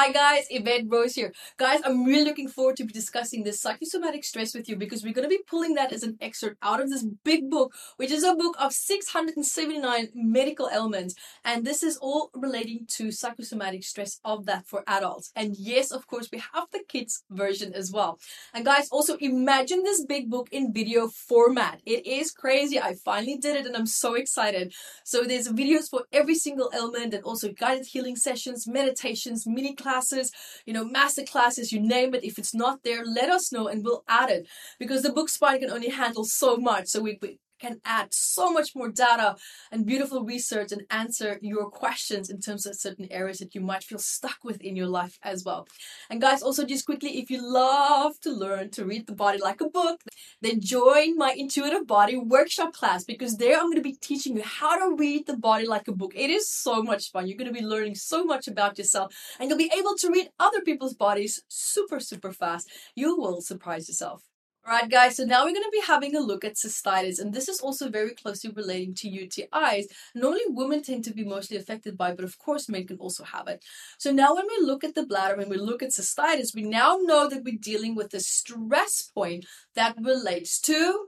Hi guys, Evette Rose here. Guys, I'm really looking forward to be discussing this psychosomatic stress with you because we're going to be pulling that as an excerpt out of this big book, which is a book of 679 medical ailments. And this is all relating to psychosomatic stress of that for adults. And yes, of course, we have the kids version as well. And guys, also imagine this big book in video format. It is crazy. I finally did it and I'm so excited. So there's videos for every single ailment and also guided healing sessions, meditations, mini classes classes, you know, master classes, you name it. If it's not there, let us know and we'll add it because the book spine can only handle so much. So we, we can add so much more data and beautiful research and answer your questions in terms of certain areas that you might feel stuck with in your life as well. And guys, also just quickly, if you love to learn to read the body like a book, then join my intuitive body workshop class because there I'm going to be teaching you how to read the body like a book. It is so much fun. You're going to be learning so much about yourself and you'll be able to read other people's bodies super, super fast. You will surprise yourself. Alright guys, so now we're going to be having a look at cystitis and this is also very closely relating to UTIs. Normally women tend to be mostly affected by but of course men can also have it. So now when we look at the bladder, when we look at cystitis, we now know that we're dealing with a stress point that relates to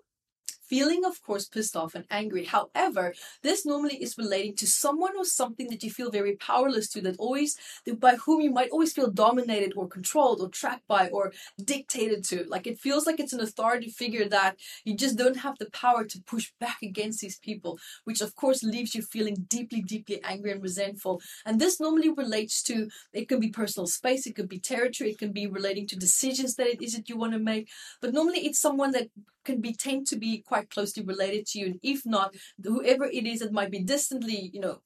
feeling, of course, pissed off and angry. However, this normally is relating to someone or something that you feel very powerless to, that always, by whom you might always feel dominated or controlled or trapped by or dictated to. Like it feels like it's an authority figure that you just don't have the power to push back against these people, which of course leaves you feeling deeply, deeply angry and resentful. And this normally relates to, it can be personal space, it could be territory, it can be relating to decisions that it is that you want to make. But normally it's someone that can be tend to be quite closely related to you. And if not whoever it is that might be distantly you know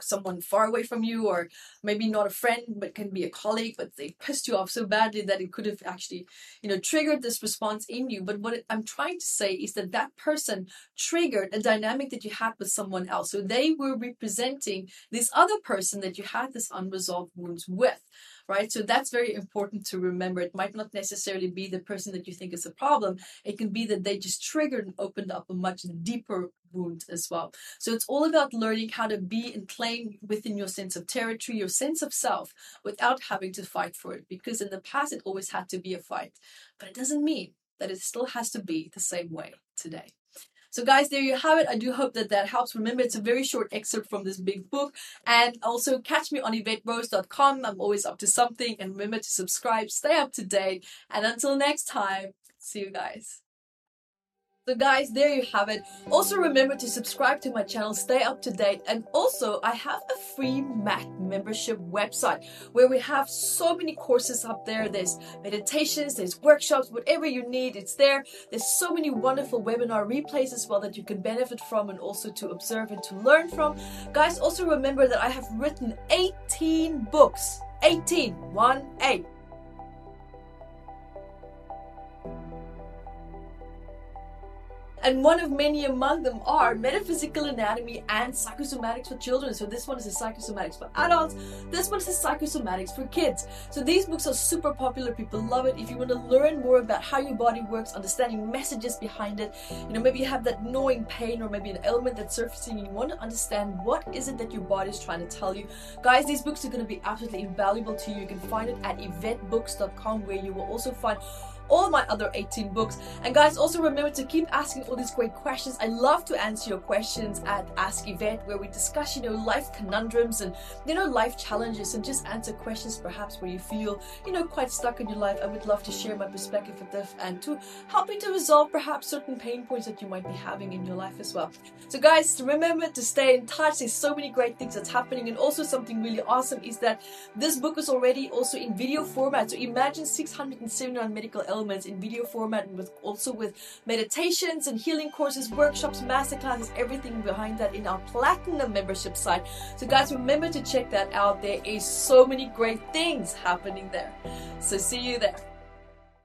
someone far away from you or maybe not a friend but can be a colleague but they pissed you off so badly that it could have actually you know triggered this response in you. But what i'm trying to say is that that person triggered a dynamic that you had with someone else. So they were representing this other person that you had this unresolved wounds with right? So that's very important to remember. It might not necessarily be the person that you think is a problem. It can be that they just triggered and opened up a much deeper wound as well. So it's all about learning how to be and claim within your sense of territory, your sense of self, without having to fight for it. Because in the past, it always had to be a fight. But it doesn't mean that it still has to be the same way today. So guys, there you have it. I do hope that that helps. Remember, it's a very short excerpt from this big book. And also catch me on EvetteRose.com. I'm always up to something. And remember to subscribe, stay up to date. And until next time, see you guys. So guys, there you have it. Also remember to subscribe to my channel, stay up to date. And also I have a free MAT membership website where we have so many courses up there. There's meditations, there's workshops, whatever you need, it's there. There's so many wonderful webinar replays as well that you can benefit from and also to observe and to learn from. Guys, also remember that I have written 18 books. 18, 1, 8 and one of many among them are metaphysical anatomy and psychosomatics for children. So this one is a psychosomatics for adults. This one is a psychosomatics for kids. So these books are super popular. People love it. If you want to learn more about how your body works, understanding messages behind it, you know, maybe you have that gnawing pain or maybe an ailment that's surfacing and you want to understand what is it that your body is trying to tell you. Guys, these books are going to be absolutely invaluable to you. You can find it at eventbooks.com where you will also find all my other 18 books. And guys, also remember to keep asking all these great questions. I love to answer your questions at Ask Evette, where we discuss, you know, life conundrums and, you know, life challenges and just answer questions perhaps where you feel, you know, quite stuck in your life. I would love to share my perspective with this and to help you to resolve perhaps certain pain points that you might be having in your life as well. So guys, remember to stay in touch. There's so many great things that's happening. And also something really awesome is that this book is already also in video format. So imagine 679 medical elements in video format and with also with meditations and healing courses, workshops, masterclasses, everything behind that in our platinum membership site. So guys, remember to check that out. There is so many great things happening there. So see you there.